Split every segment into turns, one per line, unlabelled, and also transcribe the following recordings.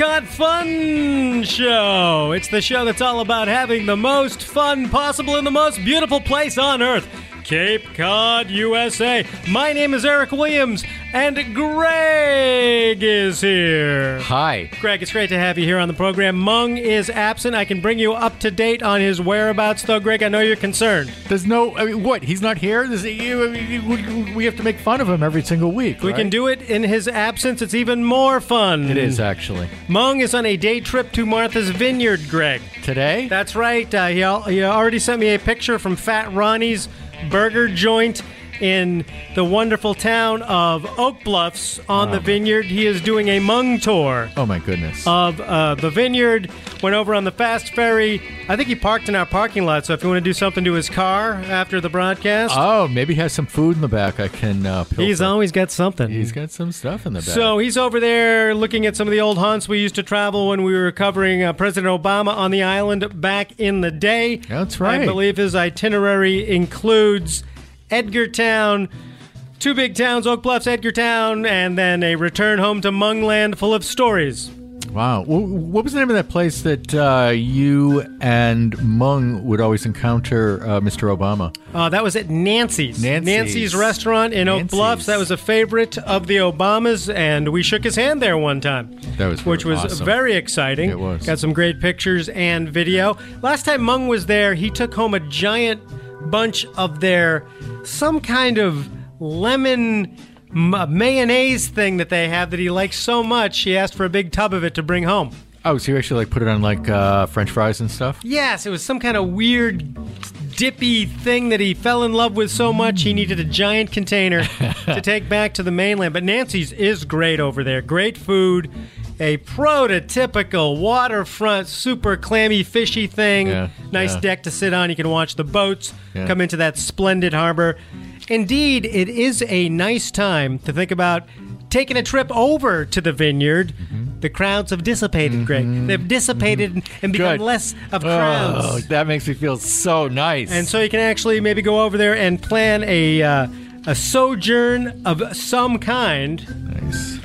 Cod Fun Show. It's the show that's all about having the most fun possible in the most beautiful place on earth. Cape Cod, USA. My name is Eric Williams, and Greg is here.
Hi.
Greg, it's great to have you here on the program. Mung is absent. I can bring you up to date on his whereabouts, though, Greg. I know you're concerned.
There's no. I mean, what? He's not here. There's, you, I mean, we, have to make fun of him every single week.
We can do it in his absence. It's even more fun.
It is actually
Mung is on a day trip to Martha's Vineyard, Greg.
today.
That's right. Uh, he, al- he already sent me a picture from Fat Ronnie's burger joint in the wonderful town of Oak Bluffs on the vineyard. He is doing a Mung tour
oh my goodness.
of uh, the vineyard. Went over on the fast ferry. I think he parked in our parking lot. So if you want to do something to his car after the broadcast,
oh, maybe he has some food in the back. I can. Uh,
he's always got something.
He's got some stuff in the back.
So he's over there looking at some of the old haunts we used to travel when we were covering uh, President Obama on the island back in the day.
That's right.
I believe his itinerary includes Edgartown, two big towns, Oak Bluffs, Edgartown, and then a return home to Mungland full of stories.
wow. What was the name of that place that uh, you and Mung would always encounter uh, Mr. Obama?
Uh, that was at Nancy's.
Nancy's.
restaurant in Oak Bluffs. That was a favorite of the Obamas, and we shook his hand there one time.
That was
which was
awesome.
very exciting.
It was.
Got some great pictures and video. Last time Mung was there, he took home a giant bunch of their some kind of lemon mayonnaise thing that they have that he likes so much. He asked for a big tub of it to bring home.
Oh, so you actually like put it on like uh, French fries and stuff?
Yes, it was some kind of weird dippy thing that he fell in love with so much he needed a giant container to take back to the mainland. But Nancy's is great over there. Great food. A prototypical waterfront, super clammy, fishy thing.
Yeah,
nice
yeah.
deck to sit on. You can watch the boats
Yeah.
come into that splendid harbor. Indeed, it is a nice time to think about taking a trip over to the vineyard.
Mm-hmm.
The crowds have dissipated, Greg. They've dissipated and become
Good.
less of crowds.
Oh, that makes me feel so nice.
And so you can actually maybe go over there and plan a uh, a sojourn of some kind.
nice.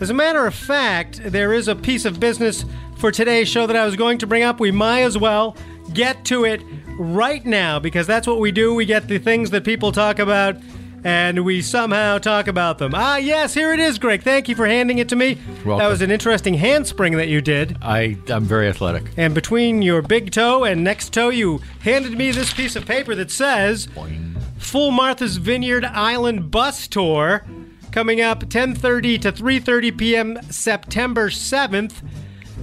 As a matter of fact, there is a piece of business for today's show that I was going to bring up. We might as well get to it right now because that's what we do. We get the things that people talk about and we somehow talk about them. Ah, yes, here it is, Greg. Thank you for handing it to me. That was an interesting handspring that you did.
I I'm very athletic.
And between your big toe and next toe, you handed me this piece of paper that says Full Martha's Vineyard Island Bus Tour coming up 10:30 to 3:30 p.m. September 7th.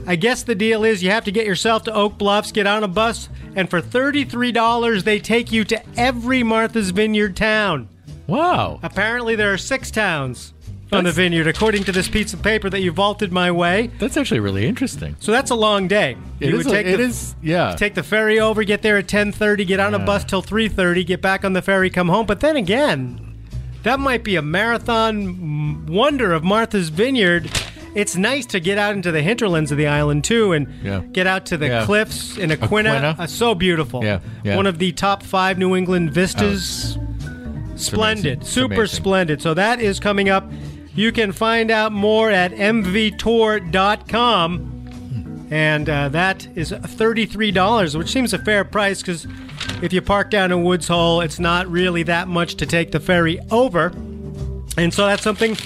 I guess the deal is you have to get yourself to Oak Bluffs, get on a bus, and for $33 they take you to every Martha's Vineyard town.
Wow.
Apparently there are 6 towns on the
That's-
vineyard according to this piece of paper that you vaulted my way.
That's actually really interesting.
So that's a long day.
It
you
is.
would
a-
take
it
the,
is- Yeah.
take the ferry over, get there at 10:30, get on a bus till 3:30, get back on the ferry, come home. But then again, that might be a marathon wonder of Martha's Vineyard. It's nice to get out into the hinterlands of the island too, and
Yeah.
get out to the
Yeah.
cliffs in Aquinnah.
Aquinnah.
Uh, so beautiful.
Yeah, yeah.
One of the top five New England vistas. Splendid, super
amazing.
splendid. So that is coming up. You can find out more at mvtour.com. And uh, that is $33, which seems a fair price because if you park down in Woods Hole, it's not really that much to take the ferry over. And so that's something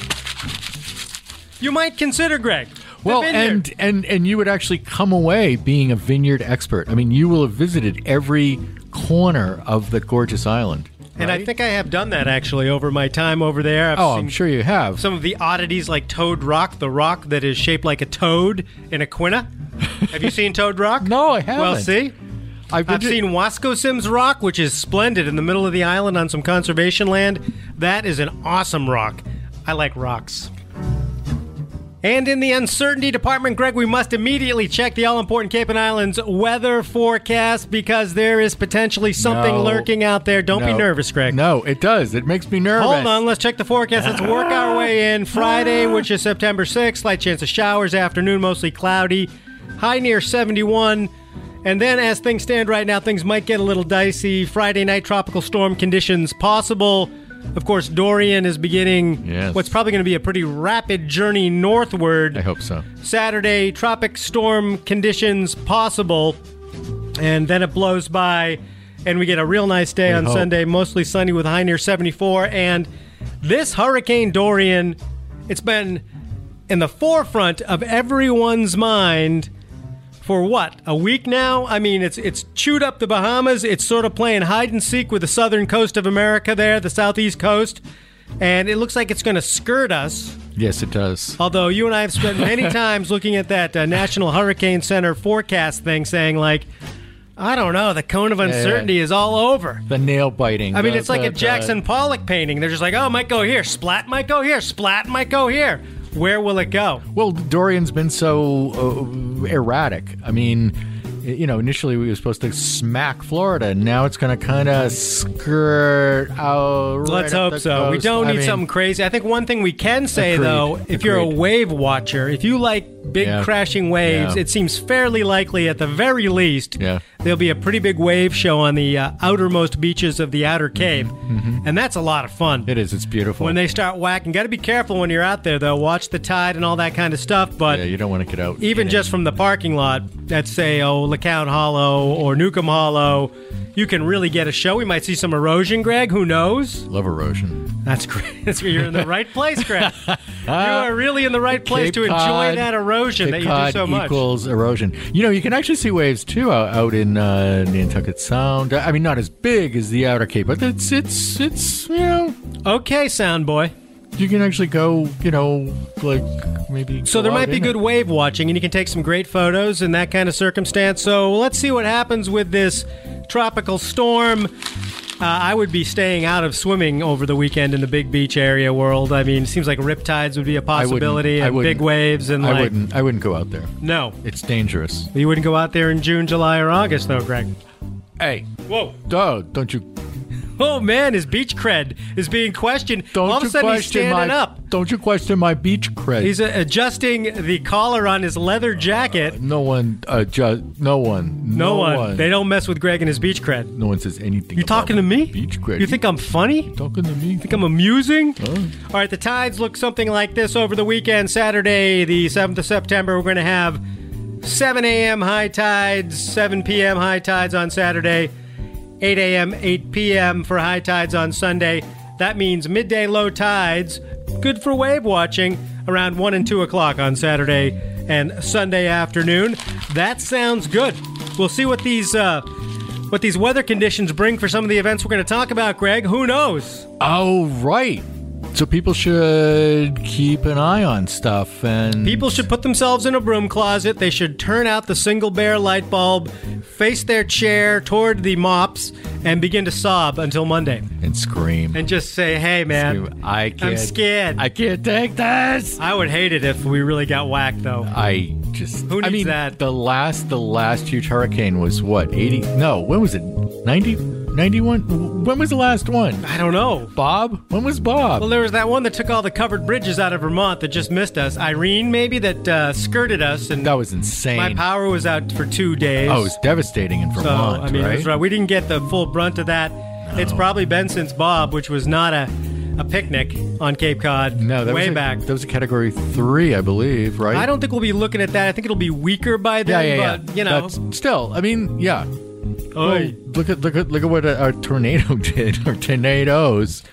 you might consider, Greg.
Well, and and and you would actually come away being a vineyard expert. I mean, you will have visited every corner of the gorgeous island.
And I think I have done that actually over my time over there. I've
Oh, I'm sure you have.
some of the oddities like Toad Rock, the rock that is shaped like a toad in Aquinnah. have you seen Toad Rock?
No, I haven't.
Well, see,
I've,
I've seen Waskosim's Rock, which is splendid in the middle of the island on some conservation land. That is an awesome rock. I like rocks. And in the uncertainty department, Greg, we must immediately check the all important Cape and Islands weather forecast because there is potentially something
No.
lurking out there. Don't be nervous, Greg.
No, it does. It makes me nervous.
Hold on, let's check the forecast. Let's work our way in. Friday, which is September 6th, slight chance of showers. Afternoon, mostly cloudy. High near 71. And then, as things stand right now, things might get a little dicey. Friday night, tropical storm conditions possible. Of course, Dorian is beginning
Yes.
what's probably going to be a pretty rapid journey northward.
I hope so.
Saturday, tropic storm conditions possible, and then it blows by, and we get a real nice day
We
on
hope.
Sunday, mostly sunny with a high near 74. And this Hurricane Dorian, it's been in the forefront of everyone's mind for what a week now i mean it's it's chewed up the bahamas it's sort of playing hide and seek with the southern coast of america there the southeast coast and it looks like it's going to skirt us
Yes, it does.
Although you and I have spent many times looking at that uh, National Hurricane Center forecast thing, saying like, I don't know, the cone of uncertainty is all over.
The nail biting.
I mean,
the-
it's like
the-
a Jackson Pollock painting. They're just like, oh, might go here, splat might go here, splat might go here. Where will it go?
well, Dorian's been so uh, erratic. I mean, you know, initially we were supposed to smack Florida, and now it's going to kind of skirt out. right
Let's hope so. We don't
I
need
mean,
something crazy. I think one thing we can say
Agreed.
though, if you're a wave watcher, if you like big
Yeah.
crashing waves,
Yeah.
it seems fairly likely at the very least
Yeah.
there'll be a pretty big wave show on the uh, outermost beaches of the outer cape. And that's a lot of fun.
Mm-hmm. It is. It's beautiful.
when they start whacking, got to be careful when you're out there though. Watch the tide and all that kind of stuff, but
yeah, you don't want to get out.
even
in
just
it.
from the parking lot at say oh LeCount Hollow or Newcomb Hollow, you can really get a show. We might see some erosion, Greg. Who knows?
love erosion.
That's great. That's you're in the right place, Greg. you are really in the right place
Cape
to enjoy
Cod-
that erosion
Cape
that you
Cod
do so much.
equals erosion. You know, you can actually see waves too out, out in uh, Nantucket Sound. I mean, not as big as the Outer Cape, but it's it's it's you know
Okay, sound boy.
You can actually go you know like maybe.
So there might be good
it.
wave watching, and you can take some great photos in that kind of circumstance. So let's see what happens with this tropical storm. Uh, I would be staying out of swimming over the weekend in the big beach area world. I mean, it seems like riptides would be a possibility,
I
and
wouldn't.
big waves, and
I
like
wouldn't. I wouldn't go out there.
no,
It's dangerous.
you wouldn't go out there in June, July, or August, though, Greg.
Hey,
Whoa!
oh, don't you
Oh man, his beach cred is being questioned.
don't
All of a sudden, he's standing
my
up.
don't you question my beach cred?
He's uh, adjusting the collar on his leather jacket.
no one. Uh, ju- no one.
No, one. They don't mess with Greg and his beach cred.
No one says anything.
You talking to me?
Beach cred.
You think I'm funny?
talking to me?
Think I'm amusing?
Oh.
All right, the tides look something like this over the weekend. Saturday, the 7th of September, we're going to have 7 a.m. high tides, 7 p.m. high tides on Saturday, 8 a.m., 8 p.m. for high tides on Sunday. That means midday low tides, good for wave watching, around 1 and 2 o'clock on Saturday and Sunday afternoon. That sounds good. We'll see what these. Uh, what these weather conditions bring for some of the events we're going to talk about, Greg. Who knows?
Oh, right. So people should keep an eye on stuff and
People should put themselves in a broom closet. They should turn out the single bare light bulb, face their chair toward the mops, and begin to sob until Monday.
and scream.
And just say, hey, man,
I can't.
I'm scared.
I can't take this.
I would hate it if we really got whacked, though.
I just.
Who
I mean,
that?
The last, the last huge hurricane was what? Eighty? No, when was it? 90? 91? When was the last one?
I don't know.
Bob? When was Bob?
Well, there was that one that took all the covered bridges out of Vermont that just missed us. Irene, maybe, that uh, skirted us, and
that was insane.
my power was out for two days.
oh, it was devastating in
So
Vermont,
I mean,
right?
that's right. We didn't get the full brunt of that. It's probably been since Bob, which was not a, a picnic on Cape Cod.
No, that
way
was a,
back.
That was a category three, I believe, right?
I don't think we'll be looking at that. I think it'll be weaker by then.
yeah, yeah.
but you know,
That's still. I mean, yeah. Well, look at look at look at what a, a tornado did, or tornadoes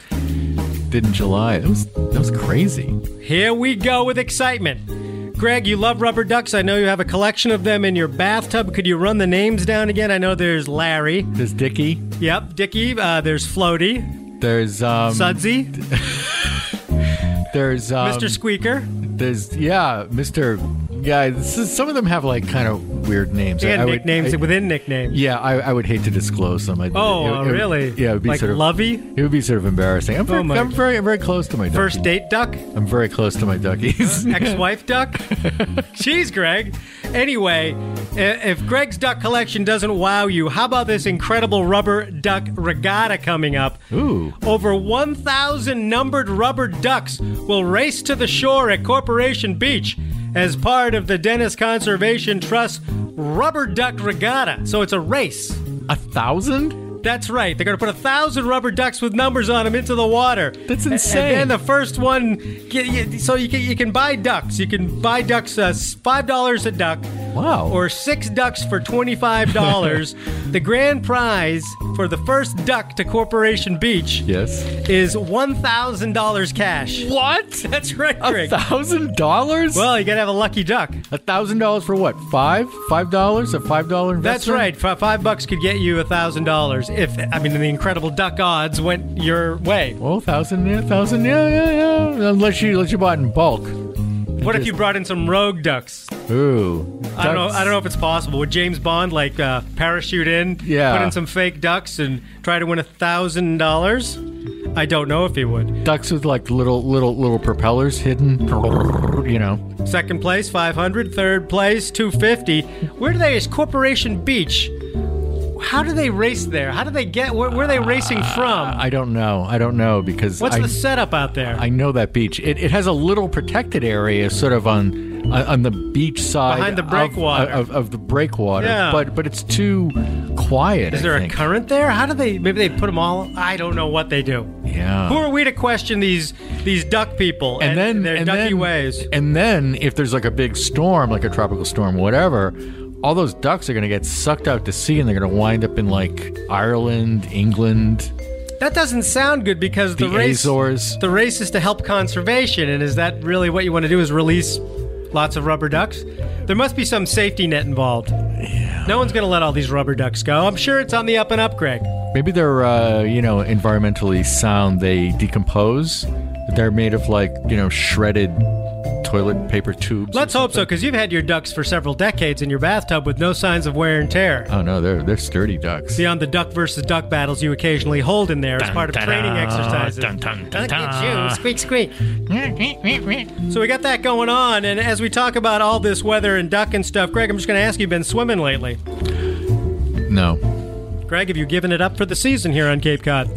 did in July. That was that was crazy.
here we go with excitement. Greg, you love rubber ducks. I know you have a collection of them in your bathtub. Could you run the names down again? I know there's Larry.
There's Dickie.
Yep, Dickie. Uh, there's Floaty,
There's um.
Sudsy,
There's um,
Mr. Squeaker,
There's yeah, Mr. Yeah, this is, some of them have like kind of weird names.
and
I would-
nicknames
I-
within nicknames.
yeah, I, I would hate to disclose them. I,
Oh,
it- it would-
really?
yeah, it would be
like
sort of
Lovey,
it would be sort of embarrassing. I'm very,
Oh my-
I'm very, very close to my ducky.
first date duck.
I'm very close to my duckies.
ex-wife duck. Jeez, Greg. Anyway, if Greg's duck collection doesn't wow you, how about this incredible rubber duck regatta coming up?
Ooh.
Over 1,000 numbered rubber ducks will race to the shore at Corporation Beach as part of the Dennis Conservation Trust Rubber Duck Regatta. So it's a race.
A thousand?
That's right. They're going to put a thousand rubber ducks with numbers on them into the water.
That's insane.
And then the first one, so you can you can buy ducks. You can buy ducks uh, five dollars a duck.
Wow.
Or six ducks for twenty five dollars. the grand prize for the first duck to Corporation Beach
yes.
is one thousand dollars cash.
What?
That's right,
A thousand dollars?
Well, you got to have a lucky duck.
a thousand dollars for what? Five? Five dollars? A five dollar investment?
That's right. Five bucks could get you a thousand dollars if I mean the incredible duck odds went your way.
Well, thousand, yeah, thousand, yeah, yeah, yeah. Unless you, unless you bought in bulk.
What if you brought in some rogue ducks?
Ooh.
I don't know. I don't know if it's possible. Would James Bond like uh, parachute in,
Yeah.
put in some fake ducks, and try to win a thousand dollars? I don't know if he would.
Ducks with like little, little, little propellers hidden. You know.
Second place, five hundred. Third place, two fifty. Where do they? Is Corporation Beach? How do they race there? How do they get? Where, where are they racing uh, from?
I don't know. I don't know because
What's
I,
the setup out there?
I know that beach. It, it has a little protected area, sort of on on on the beach side,
Behind the
uh,
breakwater.
of, of, the breakwater.
Yeah.
But but it's too quiet.
Is
I
there a current there? How do they? Maybe they put them all. I don't know what they do.
Yeah.
Who are we to question these these duck people and,
and then
their
and
ducky
then,
ways?
And then if there's like a big storm, like a tropical storm, whatever, all those ducks are going to get sucked out to sea, and they're going to wind up in like Ireland, England,
That doesn't sound good because
the,
the, race
Azores.
the race is to help conservation, and is that really what you want to do? Is release lots of rubber ducks? There must be some safety net involved. Yeah. No one's going to let all these rubber ducks go. I'm sure it's on the up and up, Greg.
Maybe they're uh, you know environmentally sound. They decompose. They're made of like you know shredded toilet paper tubes.
Let's hope so, because you've had your ducks for several decades in your bathtub with no signs of wear and tear.
Oh no, they're they're sturdy ducks.
Beyond the duck versus duck battles you occasionally hold in there as part of training exercises. Look at you, squeak, squeak. So we got that going on, and as we talk about all this weather and duck and stuff, Greg, I'm just going to ask you, been swimming lately?
No,
Greg, have you given it up for the season here on Cape Cod?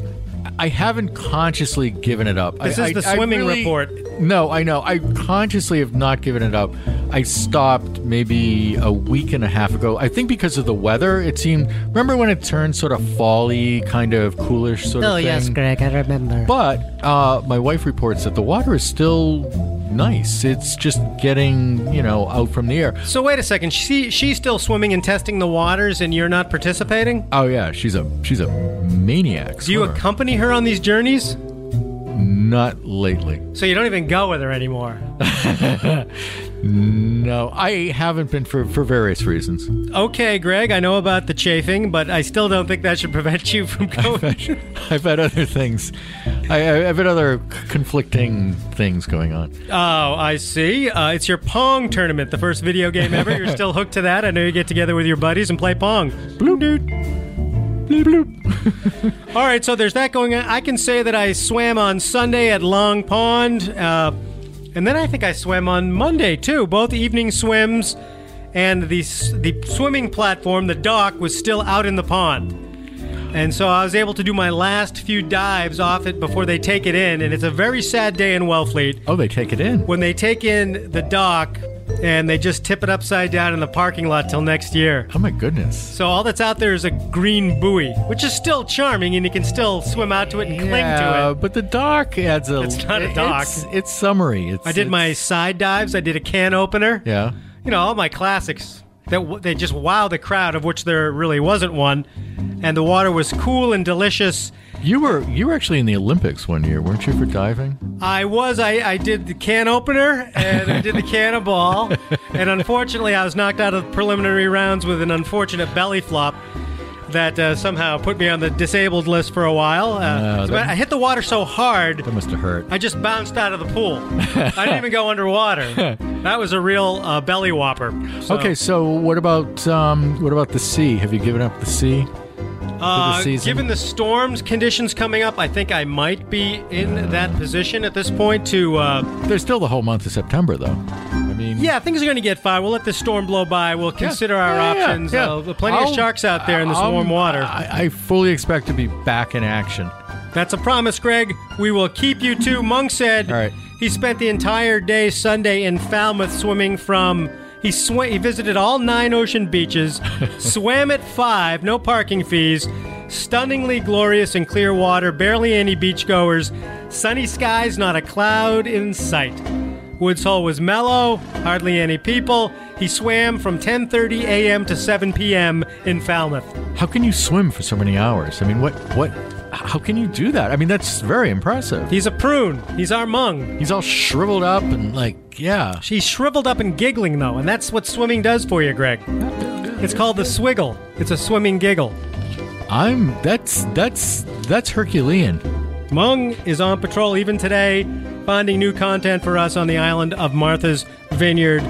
I haven't consciously given it up.
This
I-
is the
I- I
swimming
really-
report.
No, I know. I consciously have not given it up. I stopped maybe a week and a half ago. I think because of the weather. It seemed. Remember when it turned sort of fall-y, kind of coolish sort of thing?
Oh, yes, Greg, I remember.
But uh, my wife reports that the water is still nice. It's just getting, you know, out from the air.
So wait a second, she she's still swimming and testing the waters, and you're not participating?
Oh yeah, she's a she's a maniac.
Do you accompany her on these journeys?
Not lately.
So you don't even go with her anymore.
No, I haven't been for for various reasons.
Okay, Greg, I know about the chafing, but I still don't think that should prevent you from going.
I've had other things. I, I've had other conflicting things going on.
Oh, I see. Uh, it's your Pong tournament, the first video game ever. You're still hooked to that. I know you get together with your buddies and play Pong.
Bloop, dude.
All right, so there's that going on. I can say that I swam on Sunday at Long Pond, uh, and then I think I swam on Monday too. Both evening swims, and the the swimming platform, the dock, was still out in the pond. And so I was able to do my last few dives off it before they take it in, and it's a very sad day in Wellfleet
Oh, they take it in.
when they take in the dock and they just tip it upside down in the parking lot till next year.
Oh my goodness.
So all that's out there is a green buoy, which is still charming, and you can still swim out to it and cling
yeah,
to it.
but the dock adds a.
It's not a dock.
It's, it's summery. It's,
I did my side dives. I did a can opener.
Yeah.
You know, all my classics that w- they just wow the crowd, of which there really wasn't one. And the water was cool and delicious.
You were you were actually in the Olympics one year, weren't you, for diving?
I was. I, I did the can opener and I did the cannonball. and unfortunately, I was knocked out of the preliminary rounds with an unfortunate belly flop that uh, somehow put me on the disabled list for a while. Uh, so I hit the water so hard,
That must have hurt.
I just bounced out of the pool. I didn't even go underwater. That was a real uh, belly whopper. So,
Okay, so what about um, what about the sea? Have you given up the sea?
Uh,
season?
given the storms conditions coming up, I think I might be in that position at this point to. Uh,
There's still the whole month of September, though. I mean,
Yeah, things are going to get fine. We'll let this storm blow by. We'll consider our
Yeah, yeah,
options.
yeah.
Uh, plenty
I'll-
of sharks out there in this
I'll-
warm water.
I, I fully expect to be back in action.
That's a promise, Greg. We will keep you to. Mung said
All right.
he spent the entire day Sunday in Falmouth swimming from. He sw- he visited all nine ocean beaches, swam at five, no parking fees, stunningly glorious and clear water, barely any beachgoers, sunny skies, not a cloud in sight. Woods Hole was mellow, hardly any people. He swam from 10:30 a.m. to 7 p.m. in Falmouth.
How can you swim for so many hours? I mean, what what? How can you do that? I mean, that's very impressive.
He's a prune. He's our mung.
He's all shriveled up and like, yeah.
He's shriveled up and giggling though, and that's what swimming does for you, Greg. It's called the swiggle. It's a swimming giggle.
I'm that's that's that's Herculean.
Mung is on patrol even today, finding new content for us on the island of Martha's Vineyard,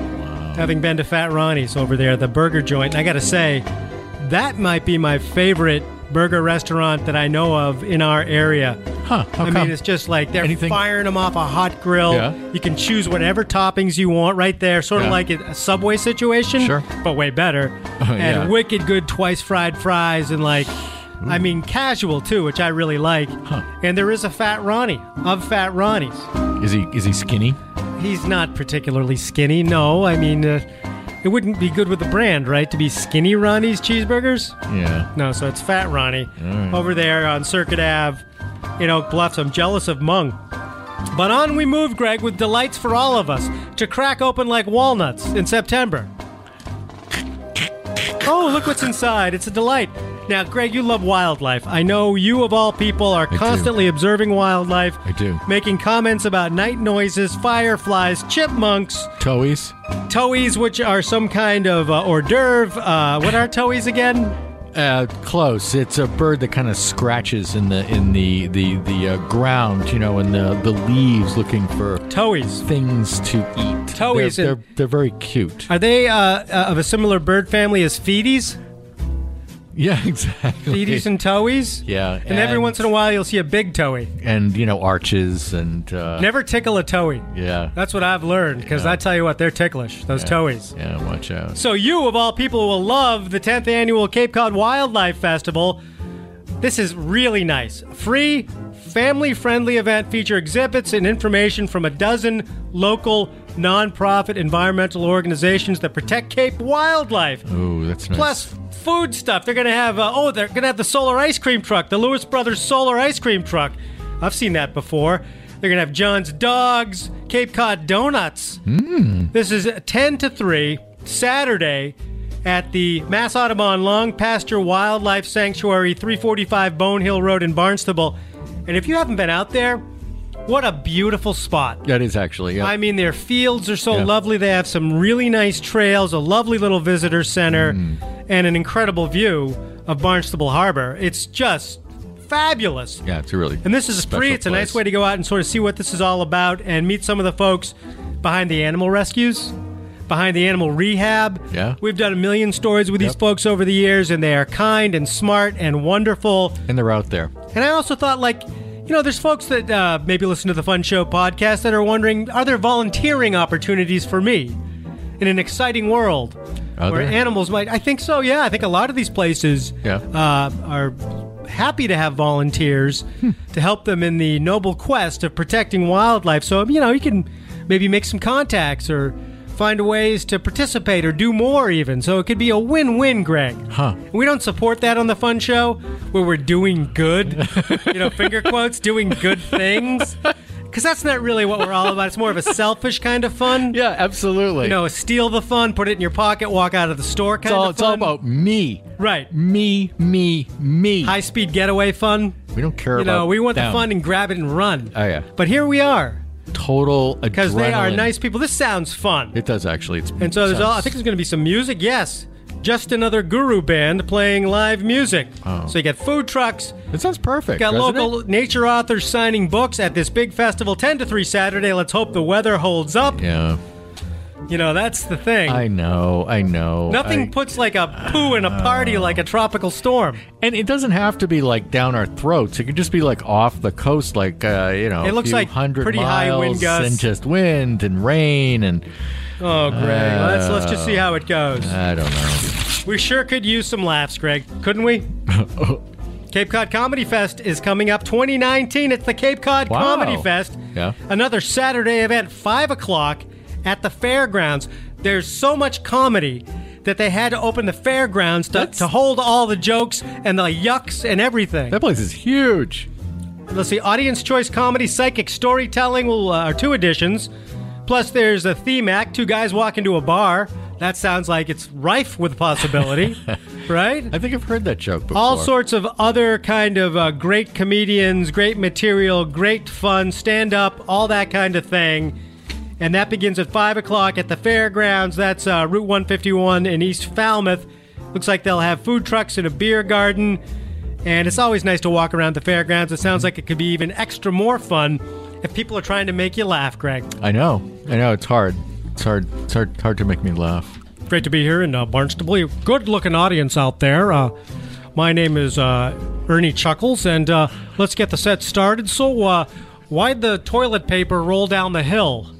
having been to Fat Ronnie's over there, the burger joint. And I gotta say, that might be my favorite burger restaurant that I know of in our area.
Huh? How
I
come?
mean, it's just like they're
Anything-
firing them off a hot grill.
Yeah.
You can choose whatever toppings you want right there, sort of
Yeah.
like a Subway situation,
Sure.
but way better. and
yeah.
wicked good twice fried fries and like, I mean, casual too, which I really like. Huh. And there is a Fat Ronnie of Fat Ronnie's.
is he is he skinny?
He's not particularly skinny. No, I mean, uh, it wouldn't be good with the brand, right? To be skinny Ronnie's cheeseburgers.
Yeah.
No, so it's Fat Ronnie over there on Circuit Ave in Oak Bluffs. I'm jealous of Mung. But on we move, Greg, with delights for all of us to crack open like walnuts in September. Oh, look what's inside. It's a delight. Now, Greg, you love wildlife. I know you, of all people, are
do.
constantly observing wildlife.
I do.
Making comments about night noises, fireflies, chipmunks,
Towhees?
towhees, which are some kind of uh, hors d'oeuvre. Uh, what are towhees again?
Uh, close. It's a bird that kind of scratches in the in the the the uh, ground, you know, in the the leaves, looking for
Towhees.
things to eat.
Towhees
They're, they're, they're very cute.
Are they uh, uh, of a similar bird family as feeties?
Yeah, exactly.
Feeties and towhees?
yeah,
And, every once in a while, you'll see a big towhee.
and you know arches and uh,
Never tickle a towhee.
yeah,
That's what I've learned, because I tell you what, they're ticklish, those towhees.
yeah. Watch out.
So, you, of all people, will love the 10th annual Cape Cod Wildlife Festival. This is really nice. Free, family friendly event feature exhibits and information from a dozen local nonprofit environmental organizations that protect Cape wildlife.
Oh, that's nice.
Plus food stuff. They're gonna have uh, oh, they're gonna have the solar ice cream truck, the Lewis Brothers solar ice cream truck. I've seen that before. They're gonna have John's dogs, Cape Cod donuts. This is 10 to 3 Saturday at the Mass Audubon Long Pasture Wildlife Sanctuary, 345 Bone Hill Road in Barnstable. And if you haven't been out there, what a beautiful spot.
that is actually. Yeah.
I mean, their fields are so
Yeah.
lovely. They have some really nice trails, a lovely little visitor center,
Mm.
and an incredible view of Barnstable Harbor. It's just fabulous.
yeah, it's really.
And this is free. It's a nice way to go out and sort of see what this is all about and meet some of the folks behind the animal rescues, behind the animal rehab.
Yeah.
We've done a million stories with these folks over the years, and they are kind and smart and wonderful.
and they're out there.
And I also thought, like, you know, there's folks that uh, maybe listen to the Fun Show podcast that are wondering, are there volunteering opportunities for me in an exciting world
Are
where
there?
animals might? I think so. Yeah, I think a lot of these places
Yeah.
uh, are happy to have volunteers
Hmm.
to help them in the noble quest of protecting wildlife. So you know, you can maybe make some contacts or find ways to participate or do more even. So it could be a win-win, Greg.
Huh.
We don't support that on the Fun Show where we're doing good, you know, finger quotes, doing good things. Because that's not really what we're all about. It's more of a selfish kind of fun.
Yeah, absolutely.
You know, steal the fun, put it in your pocket, walk out of the store kind
it's all
of
it's all about me,
Right.
me, me, me.
High speed getaway fun.
we don't care
You know, we want
them.
the fun and grab it and run.
Oh yeah,
But here we are
total adrenaline.
because they are nice people. This sounds fun.
It does actually. It's
And so there's all, I think there's going to be some music. Yes. Just another guru band playing live music.
Oh.
So you get food trucks,
it sounds perfect.
Got local
it?
nature authors signing books at this big festival, 10 to 3 Saturday. Let's hope the weather holds up.
Yeah,
You know, that's the thing.
I know, I know.
Nothing
I-
puts like a poo in a party like a tropical storm.
and it doesn't have to be like down our throats. It could just be like off the coast, like uh, you know,
It
a
looks
few
like
hundred
pretty high wind gusts.
and just wind and rain and
Oh, Greg. let's, let's just see how it goes.
I don't know.
We sure could use some laughs, Greg. Couldn't we? Cape Cod Comedy Fest is coming up 2019. It's the Cape Cod
Wow.
Comedy Fest.
Yeah.
Another Saturday event, 5 o'clock at the fairgrounds. There's so much comedy that they had to open the fairgrounds to,
That's-
to hold all the jokes and the yucks and everything.
That place is huge.
Let's see, audience choice comedy, psychic storytelling will uh, are two editions. Plus, there's a theme act. Two guys walk into a bar. That sounds like it's rife with possibility, right?
I think I've heard that joke before.
All sorts of other kind of uh, great comedians, great material, great fun, stand up, all that kind of thing. And that begins at 5 o'clock at the fairgrounds. That's uh, Route 151 in East Falmouth. Looks like they'll have food trucks and a beer garden. And it's always nice to walk around the fairgrounds. It sounds like it could be even extra more fun if people are trying to make you laugh, Greg.
I know. I know. It's hard. It's hard. It's hard. Hard to make me laugh.
Great to be here in uh, Barnstable. Good looking audience out there. Uh, my name is uh, Ernie Chuckles, and uh, let's get the set started. So, uh, why'd the toilet paper roll down the hill?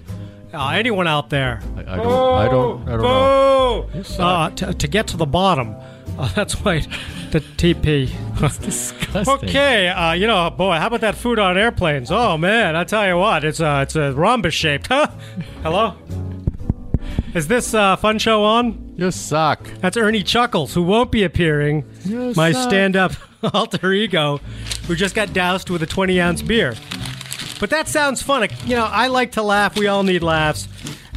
Uh, anyone out there?
I, I don't. I don't. I don't know.
Uh, to, to get to the bottom. Uh, that's why the TP.
Disgusting.
okay, uh, you know, boy, how about that food on airplanes? Oh man, I tell you what, it's uh, it's a rhombus shaped. Huh? Hello. Is this uh, fun show on?
You suck.
That's Ernie Chuckles, who won't be appearing.
You
my
suck.
stand up alter ego, who just got doused with a 20 ounce beer. But that sounds fun. You know, I like to laugh. We all need laughs.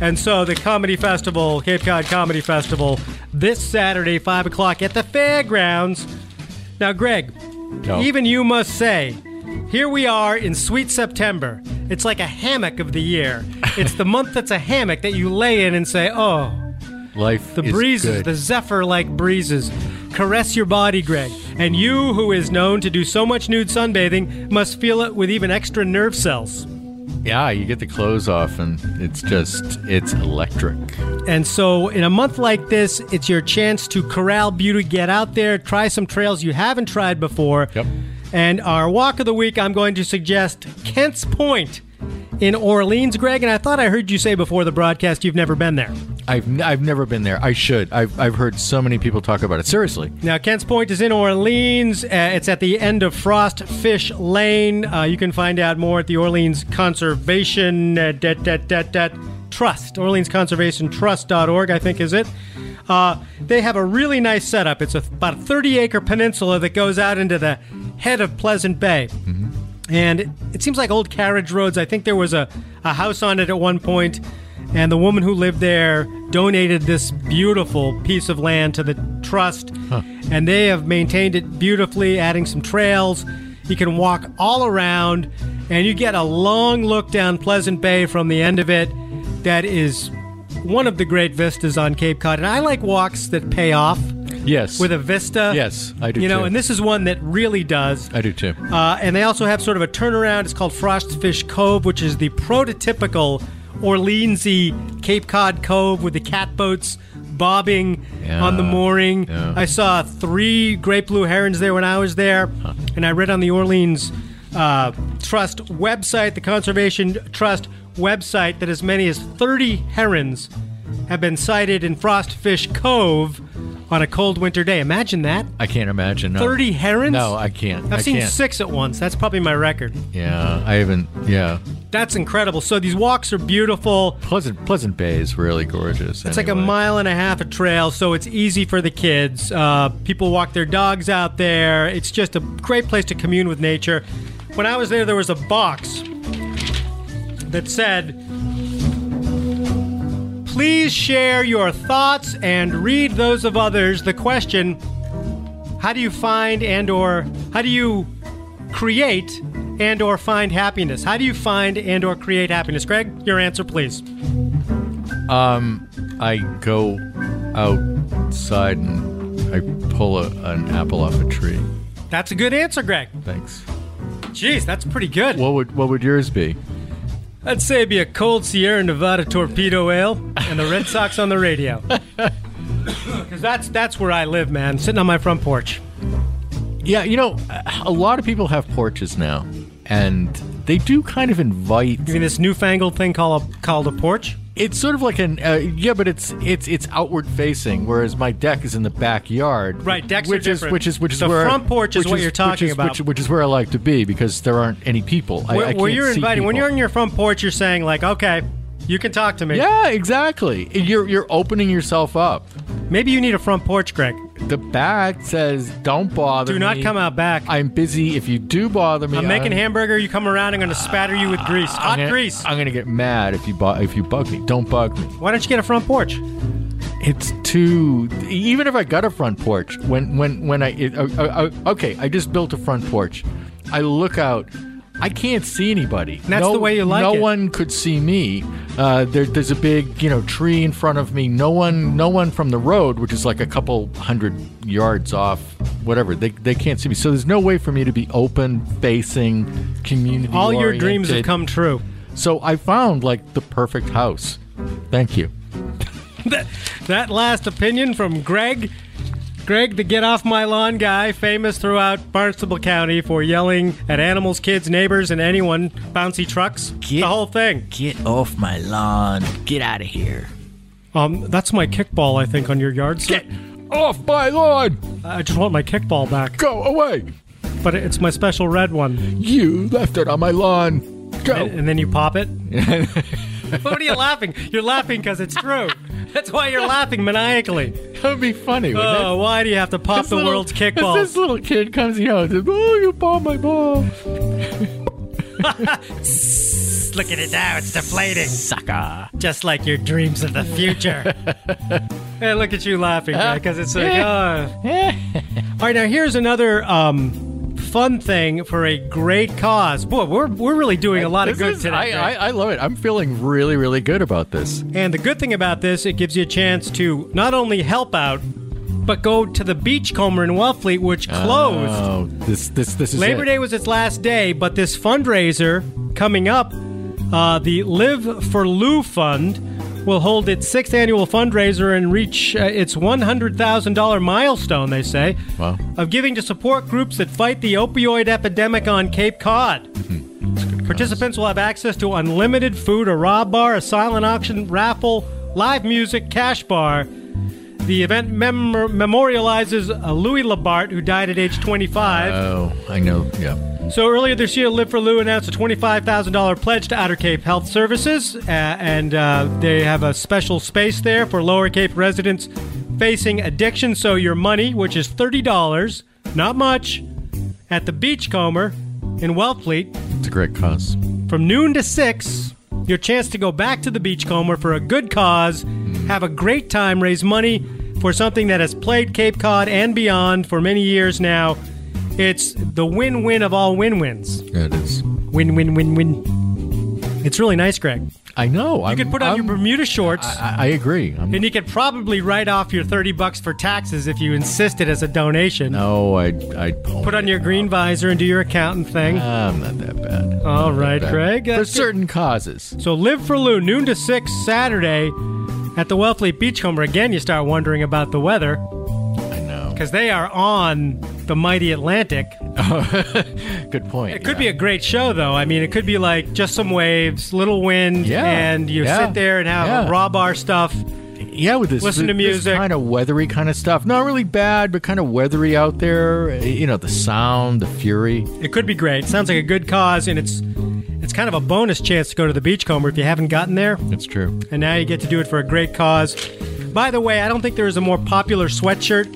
And so the Comedy Festival, Cape Cod Comedy Festival, this Saturday, 5 o'clock at the fairgrounds. Now, Greg,
No.
even you must say, here we are in sweet September. It's like a hammock of the year. It's the month that's a hammock that you lay in and say, oh,
Life.
the breezes,
good.
the zephyr like breezes, caress your body, Greg. And you, who is known to do so much nude sunbathing, must feel it with even extra nerve cells.
Yeah, you get the clothes off, and it's just it's electric.
And so, in a month like this, it's your chance to corral beauty, get out there, try some trails you haven't tried before.
Yep.
And our walk of the week, I'm going to suggest Kent's Point in Orleans, Greg. And I thought I heard you say before the broadcast you've never been there.
I've n- I've never been there. I should. I've I've heard so many people talk about it. Seriously.
Now, Kent's Point is in Orleans. Uh, it's at the end of Frost Fish Lane. Uh, you can find out more at the Orleans Conservation uh, dat, dat, dat, dat, Trust. OrleansConservationTrust.org, I think, is it. Uh, they have a really nice setup. It's a, about a 30 acre peninsula that goes out into the head of Pleasant Bay. And it, it seems like old carriage roads. I think there was a, a house on it at one point, and the woman who lived there donated this beautiful piece of land to the trust, and they have maintained it beautifully, adding some trails. You can walk all around, and you get a long look down Pleasant Bay from the end of it. That is one of the great vistas on Cape Cod, and I like walks that pay off
Yes.
with a vista.
Yes, I do
You know,
too.
and this is one that really does.
I do too.
Uh, and they also have sort of a turnaround. It's called Frostfish Cove, which is the prototypical Orleansy Cape Cod Cove with the catboats bobbing
Yeah.
on the mooring.
Yeah.
I saw three great blue herons there when I was there, and I read on the Orleans uh, Trust website, the Conservation Trust website, that as many as 30 herons have been sighted in Frostfish Cove on a cold winter day. Imagine that.
I can't imagine. No.
30 herons?
No, I can't.
I've
I
seen
can't.
six at once. That's probably my record.
Yeah, I haven't. Yeah,
That's incredible. So these walks are beautiful.
Pleasant Pleasant Bay is really gorgeous.
It's like a mile and a half of trail, so it's easy for the kids. Uh, people walk their dogs out there. It's just a great place to commune with nature. When I was there, there was a box that said, Please share your thoughts and read those of others. The question, how do you find and or how do you create and or find happiness? How do you find and or create happiness? Greg, your answer please.
Um, I go outside and I pull a, an apple off a tree.
That's a good answer, Greg.
Thanks.
Jeez, that's pretty good.
What would what would yours be?
I'd say it'd be a cold Sierra Nevada torpedo ale and the Red Sox on the radio. Because that's that's where I live, man. Sitting on my front porch.
Yeah, you know, a lot of people have porches now, and they do kind of invite.
You mean this newfangled thing called a, called a porch?
It's sort of like an uh, yeah, but it's it's it's outward facing, whereas my deck is in the backyard.
Right, decks are
which is
different.
which is which is
The
where
front porch is
which
what you're talking
which is,
about.
which, which is where I like to be because there aren't any people. I,
Where,
I
where
can't
you're
see
inviting, when
people.
you're on your front porch, you're saying like, okay, You can talk to me.
Yeah, exactly. You're you're opening yourself up.
Maybe you need a front porch, Greg.
The back says, "Don't bother
Do not
me.
come out back.
I'm busy. If you do bother me,
I'm making
I'm,
hamburger. You come around. I'm going to spatter you with grease.
I'm
Hot
gonna,
grease.
I'm gonna get mad if you bu- if you bug me. Don't bug me.
Why don't you get a front porch?
It's too. Even if I got a front porch, when when when I it, uh, uh, uh, okay, I just built a front porch. I look out. I can't see anybody.
That's
no,
the way you like
no
it.
No one could see me. Uh, there, there's a big, you know, tree in front of me. No one, no one from the road, which is like a couple hundred yards off, whatever. They, they can't see me. So there's no way for me to be open facing, community.
All your dreams have come true.
So I found like the perfect house. Thank you.
that, that last opinion from Greg. Greg, the get off my lawn guy, famous throughout Barnstable County for yelling at animals, kids, neighbors, and anyone, bouncy trucks,
Get-
the whole thing.
Get off my lawn. Get out of here.
Um, that's my kickball, I think, on your yard. sir.
Get off my lawn!
I just want my kickball back,
Go away!
but it's my special red one.
You left it on my lawn. Go.
And, and then you pop it. what are you laughing? You're laughing because it's true. That's why you're laughing maniacally.
That would be funny, wouldn't
Oh, why do you have to pop
This
the
little-
world's kickball?
this little kid comes, you know, and says, "Oh, you bought my ball."
Look at it now, it's deflating.
Sucker.
Just like your dreams of the future. hey, look at you laughing, because it's like, oh. All right, now here's another um, fun thing for a great cause. Boy, we're, we're really doing a lot of
This
good
is-
today.
I, I, I love it. I'm feeling really, really good about this.
And the good thing about this, it gives you a chance to not only help out, but go to the Beachcomber in Wellfleet, which closed.
Oh, this, this, this is
Labor
it.
Day was its last day, but this fundraiser coming up, uh, the Live for Lou Fund, will hold its sixth annual fundraiser and reach uh, its $100,000 milestone, they say,
Wow.
of giving to support groups that fight the opioid epidemic on Cape Cod.
Hmm.
Participants will have access to unlimited food, a raw bar, a silent auction, raffle, live music, cash bar. The event mem- memorializes uh, Louis Labart, who died at age 25.
Oh, I know. Yeah.
So earlier this year, Live for Lou announced a twenty-five thousand dollar pledge to Outer Cape Health Services, uh, and uh, they have a special space there for Lower Cape residents facing addiction. So your money, which is thirty dollars, not much, at the Beachcomber in Wellfleet
It's a great cause.
from noon to six. Your chance to go back to the Beachcomber for a good cause, have a great time, raise money for something that has played Cape Cod and beyond for many years now. It's the win-win of all win-wins.
Yeah, it is.
Win, win, win, win. It's really nice, Greg.
I know.
You could put on your Bermuda shorts,
I, I agree. I'm,
and you could probably write off your thirty bucks for taxes if you insisted as a donation.
no, I'd, I'd
Put on your green visor and do your accountant thing.
Ah, I'm not that bad.
All right,
Bad.
Greg.
Uh, for
That's
certain causes.
So live for Lou, noon to six Saturday at the Wellfleet Beachcomber. Again, you start wondering about the weather
I know.
because they are on the mighty Atlantic.
Good point.
It could be a great show, though. I mean, it could be like just some waves, little wind,
Yeah.
and you
Yeah.
sit there and have
Yeah.
raw bar stuff.
Yeah, with this,
Listen to
this
music.
kind of weathery kind of stuff. Not really bad, but kind of weathery out there. Eh, you know, the sound, the fury.
It could be great. Sounds like a good cause, and it's it's kind of a bonus chance to go to the Beachcomber if you haven't gotten there.
It's true.
and now you get to do it for a great cause. By the way, I don't think there is a more popular sweatshirt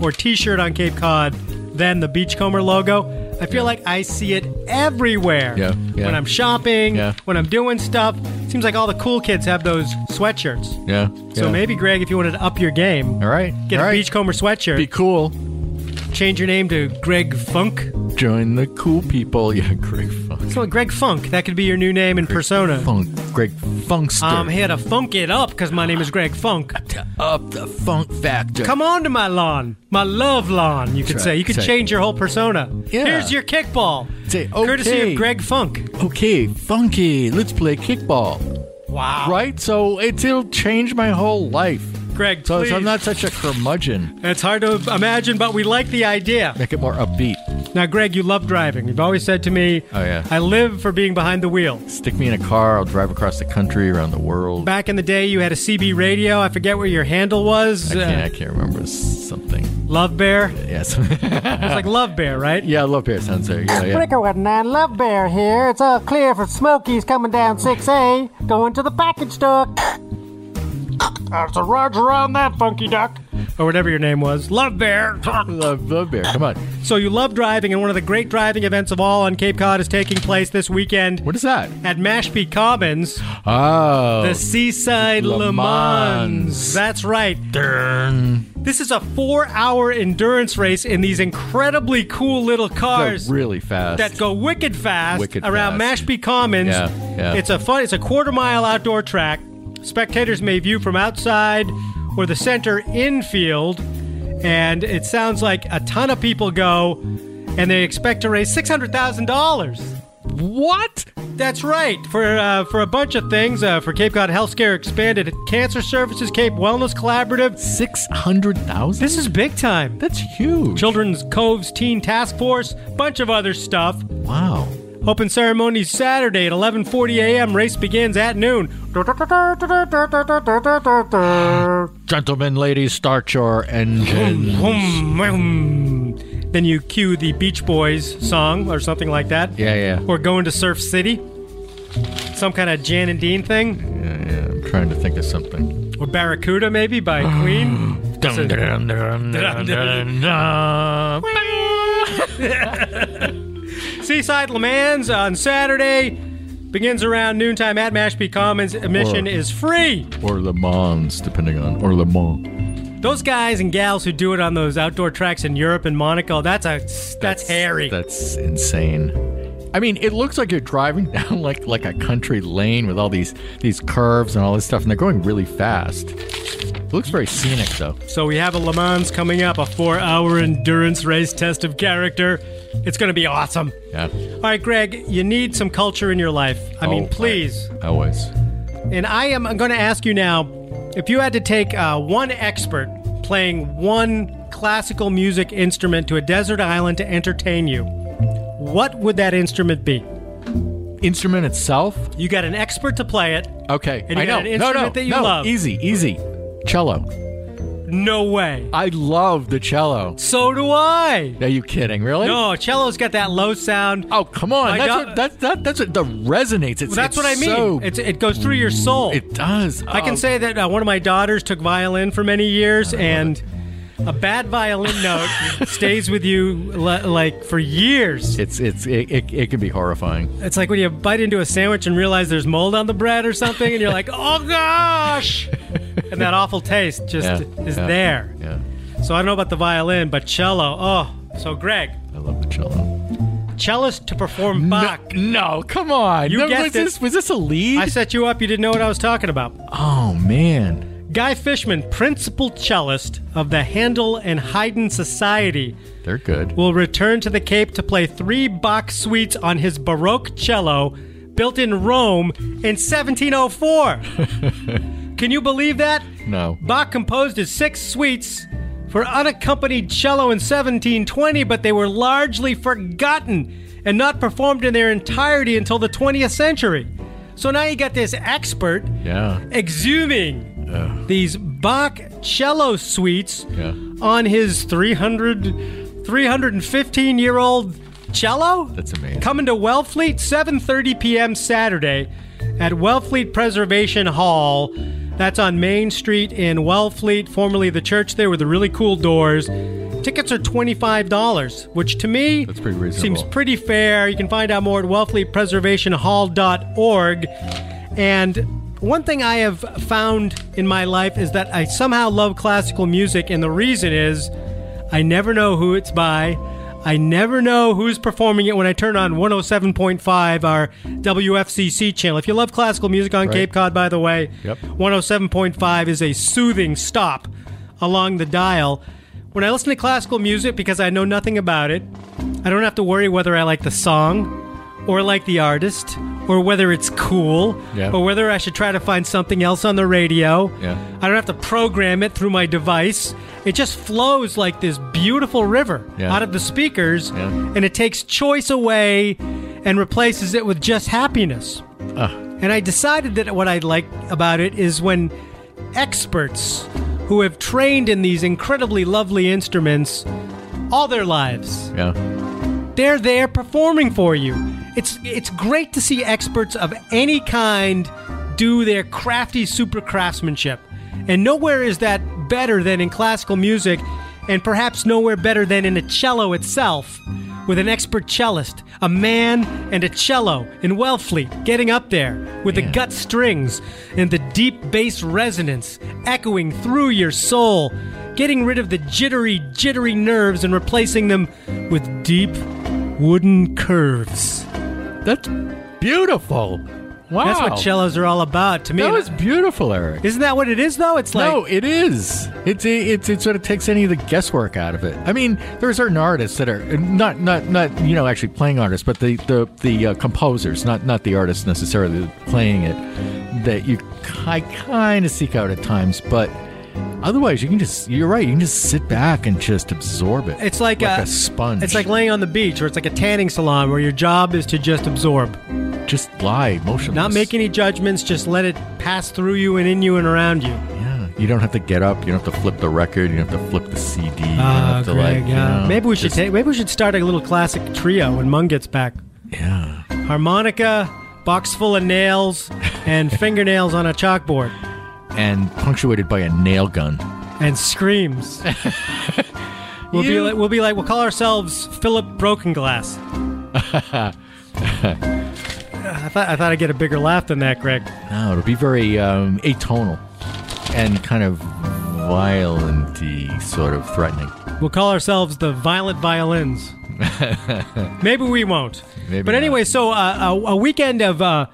or T-shirt on Cape Cod than the Beachcomber logo. I feel like I see it everywhere.
Yeah, yeah.
When I'm shopping,
Yeah.
when I'm doing stuff, It seems like all the cool kids have those sweatshirts.
Yeah.
So maybe Greg, if you wanted to up your game,
All right.
get
all
a
right.
Beachcomber sweatshirt,
Be cool.
Change your name to Greg Funk.
Join the cool people. Yeah, Greg Funk.
So Greg Funk, that could be your new name in persona.
Funk. Greg Funkster.
I'm here to funk it up because my name is Greg Funk.
to up the funk factor.
Come on to my lawn, my love lawn. You could
That's
say you could change your whole persona.
Yeah.
Here's your kickball,
Say, okay.
courtesy of Greg Funk.
Okay, funky. Let's play kickball.
Wow,
Right? So it'll change my whole life.
Greg,
So,
please.
so I'm not such a curmudgeon.
It's hard to imagine, but we like the idea.
Make it more upbeat.
Now, Greg, you love driving. You've always said to me,
Oh, yeah.
I live for being behind the wheel.
Stick me in a car. I'll drive across the country, around the world.
Back in the day, you had a CB radio. I forget what your handle was.
I can't, I
Uh,
can't remember something.
Love Bear.
Yes.
It's like Love Bear, right?
yeah, Love Bear sounds there. Yeah, yeah.
Breaker nine Love Bear here. It's all clear for Smokies coming down 6A, going to the package store. That's a Roger on that, Funky Duck.
Or whatever your name was. Love Bear.
Love, Love Bear. Come on.
So you love driving, and one of the great driving events of all on Cape Cod is taking place this weekend
What is that?
at Mashpee Commons,
Oh.
the Seaside
Le
Le
Mans.
Mans. That's right.
Darn.
This is a four-hour endurance race in these incredibly cool little cars.
They're really fast.
that go wicked fast
Wicked
around
fast.
Mashpee Commons.
Yeah, yeah.
It's a fun. It's a quarter mile outdoor track. Spectators may view from outside or the center infield, and it sounds like a ton of people go, and they expect to raise six hundred thousand dollars.
What?
That's right for uh, for a bunch of things. Uh, for Cape Cod Healthcare Expanded Cancer Services, Cape Wellness Collaborative.
600,000?
This is big time.
That's huge.
Children's Coves Teen Task Force, bunch of other stuff.
Wow.
Open ceremony Saturday at 11:40 a.m. Race begins at noon.
Gentlemen, ladies, start your engine.
Vroom, vroom. Then you cue the Beach Boys song or something like that.
Yeah, yeah.
Or going to Surf City. Some kind of Jan and Dean thing.
Yeah, yeah. I'm trying to think of something.
Or Barracuda maybe by Queen.
Dun, dun, dun.
Seaside Le Mans uh, on Saturday begins around noontime at Mashpee Commons. Admission
Or-
is free.
Or Le Mans, depending on. Or Le Mans.
Those guys and gals who do it on those outdoor tracks in Europe and Monaco, that's a that's, hairy.
That's insane. I mean, it looks like you're driving down like like a country lane with all these these curves and all this stuff, and they're going really fast. It looks very scenic, though.
So we have a Le Mans coming up, a four-hour endurance race test of character. It's going to be awesome.
Yeah.
All right, Greg, you need some culture in your life. I mean,
Oh,
please.
I- always.
And I am going to ask you now, if you had to take uh, one expert playing one classical music instrument to a desert island to entertain you, what would that instrument be?
Instrument itself.
You got an expert to play it.
Okay.
And you
I
got
know.
an
no, no,
instrument that you
no.
love.
Easy, easy. Cello.
No way.
I love the cello.
So do I.
Are you kidding? Really?
No, cello's got that low sound.
Oh, come on. That's what that, that that's what the resonates. It's
Well, that's
it's
what I mean.
so-
It's, it goes through your soul.
it does.
I can
Oh,
say that uh, one of my daughters took violin for many years, and a bad violin note stays with you le- like for years.
it's it's it, it, it can be horrifying.
It's like when you bite into a sandwich and realize there's mold on the bread or something, and you're like, "Oh gosh!" and that awful taste just
Yeah,
is
yeah.
there.
Yeah.
So I don't know about the violin, but cello. Oh, so Greg,
I love the cello.
cellist to perform Bach.
No, come on.
You
No,
guessed
was this
it.
was this a lead?
I set you up. You didn't know what I was talking about.
oh man.
Guy Fishman, principal cellist of the Handel and Haydn Society,
They're good.
will return to the Cape to play three Bach suites on his Baroque cello built in Rome in 1704. Can you believe that?
No.
Bach composed his six suites for unaccompanied cello in 1720, but they were largely forgotten and not performed in their entirety until the 20th century. So now you got this expert
Yeah.
exhuming these Bach cello suites
Yeah.
on his 300, 315 year old cello.
That's amazing.
Coming to Wellfleet, 7:30 p.m. Saturday at Wellfleet Preservation Hall. That's on Main Street in Wellfleet, formerly the church there with the really cool doors. Tickets are $25, which to me
pretty
seems pretty fair. You can find out more at wellfleetpreservationhall.org. And one thing I have found in my life is that I somehow love classical music, and the reason is I never know who it's by. I never know who's performing it when I turn on 107.5, our WFCC channel. If you love classical music on
Right.
Cape Cod, by the way,
Yep.
107.5 is a soothing stop along the dial. When I listen to classical music, because I know nothing about it, I don't have to worry whether I like the song or like the artist, or whether it's cool,
Yeah.
or whether I should try to find something else on the radio.
Yeah.
I don't have to program it through my device. It just flows like this beautiful river
Yeah.
out of the speakers, and it takes choice away and replaces it with just happiness. Ah. And I decided that what I like about it is when experts who have trained in these incredibly lovely instruments all their lives,
Yeah.
they're there performing for you. It's it's great to see experts of any kind do their crafty super craftsmanship. And nowhere is that better than in classical music, and perhaps nowhere better than in a cello itself, with an expert cellist, a man and a cello in Wellfleet getting up there with the gut strings and the deep bass resonance echoing through your soul, getting rid of the jittery, jittery nerves and replacing them with deep wooden curves.
That's beautiful. Wow.
That's what cellos are all about to me.
That was beautiful, Eric.
Isn't that what it is, though? It's like
no, it is. It's it's it sort of takes any of the guesswork out of it. I mean, there are certain artists that are not not not you know actually playing artists, but the the the uh, composers, not not the artists necessarily playing it, that you I kind of seek out at times, but. Otherwise, you can just, you're right, you can just sit back and just absorb it.
It's like, a,
a sponge.
It's like laying on the beach, or it's like a tanning salon, where your job is to just absorb,
just lie motionless.
not make any judgments, just let it pass through you and in you and around you.
Yeah, you don't have to get up. You don't have to flip the record. You don't have to flip the CD. You
ah,
to
Greg,
like. you know,
maybe we should
just-
take. Maybe we should start a little classic trio when Mung gets back.
Yeah.
Harmonica, box full of nails, and fingernails on a chalkboard,
And punctuated by a nail gun.
and screams. we'll be like, we'll be like, we'll call ourselves Philip Brokenglass. I thought I thought I'd get a bigger laugh than that, Greg.
No, it'll be very um, atonal and kind of violent sort of threatening.
We'll call ourselves the Violent Violins. Maybe we won't.
Maybe
but anyway, so uh, a, a weekend of uh,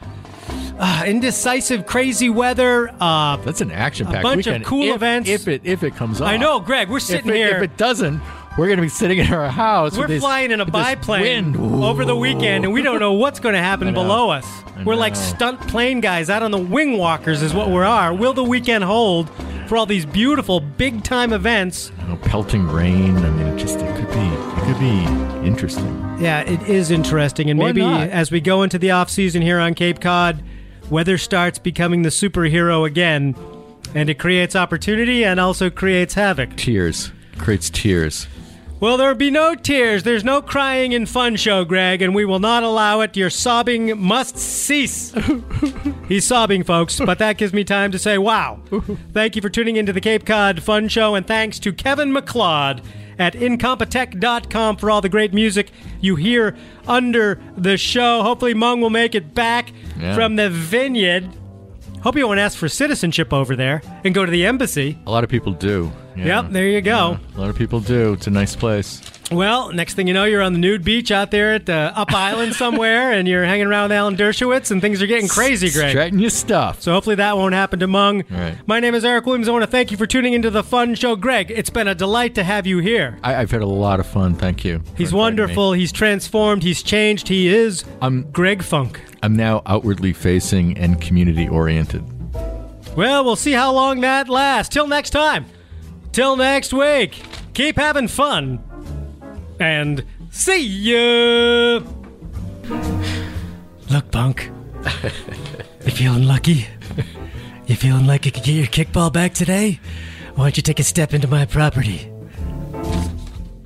uh, indecisive, crazy weather. Uh,
That's an action-packed
bunch of
weekend.
cool
if,
events.
If it if it comes off.
I know, Greg. We're
If
sitting
it,
here.
if it doesn't, we're going to be sitting in our house.
we're
with this-
flying in a biplane over the weekend, and we don't know what's going to happen below us. We're like stunt plane guys out on the wing walkers, is what we are. Will the weekend hold for all these beautiful, big time events?
Know, pelting rain. I mean, it just it could be it could be interesting.
Yeah, it is interesting, and
Why
maybe
not?
as we go into the off season here on Cape Cod, weather starts becoming the superhero again, and it creates opportunity and also creates havoc.
Tears creates tears.
Well, there will be no tears. There's no crying in Fun Show, Greg, and we will not allow it. Your sobbing must cease. He's sobbing, folks, but that gives me time to say, wow. Thank you for tuning into the Cape Cod Fun Show, and thanks to Kevin MacLeod at Incompetech.com for all the great music you hear under the show. Hopefully, Mung will make it back
Yeah.
from the vineyard. Hope you won't ask for citizenship over there and go to the embassy.
A lot of people do. Yeah.
Yep, there you go.
A lot of people do. It's a nice place.
Well, next thing you know, you're on the nude beach out there at the Up Island somewhere, and you're hanging around with Alan Dershowitz, and things are getting crazy, Greg.
Straighten your stuff.
So hopefully that won't happen to Mung.
Right.
My name is Eric Williams. I want to thank you for tuning into the fun show, Greg. It's been a delight to have you here.
I, I've had a lot of fun. Thank you.
He's
inviting me.
wonderful. He's transformed. He's changed. He is
I'm
Greg Funk.
I'm now outwardly facing and community oriented.
Well, we'll see how long that lasts. Till next time. Till next week. Keep having fun. And see ya. Look, Bunk. You feeling lucky? You feeling like you could get your kickball back today? Why don't you take a step into my property?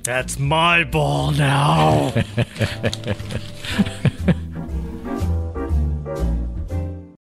That's my ball now.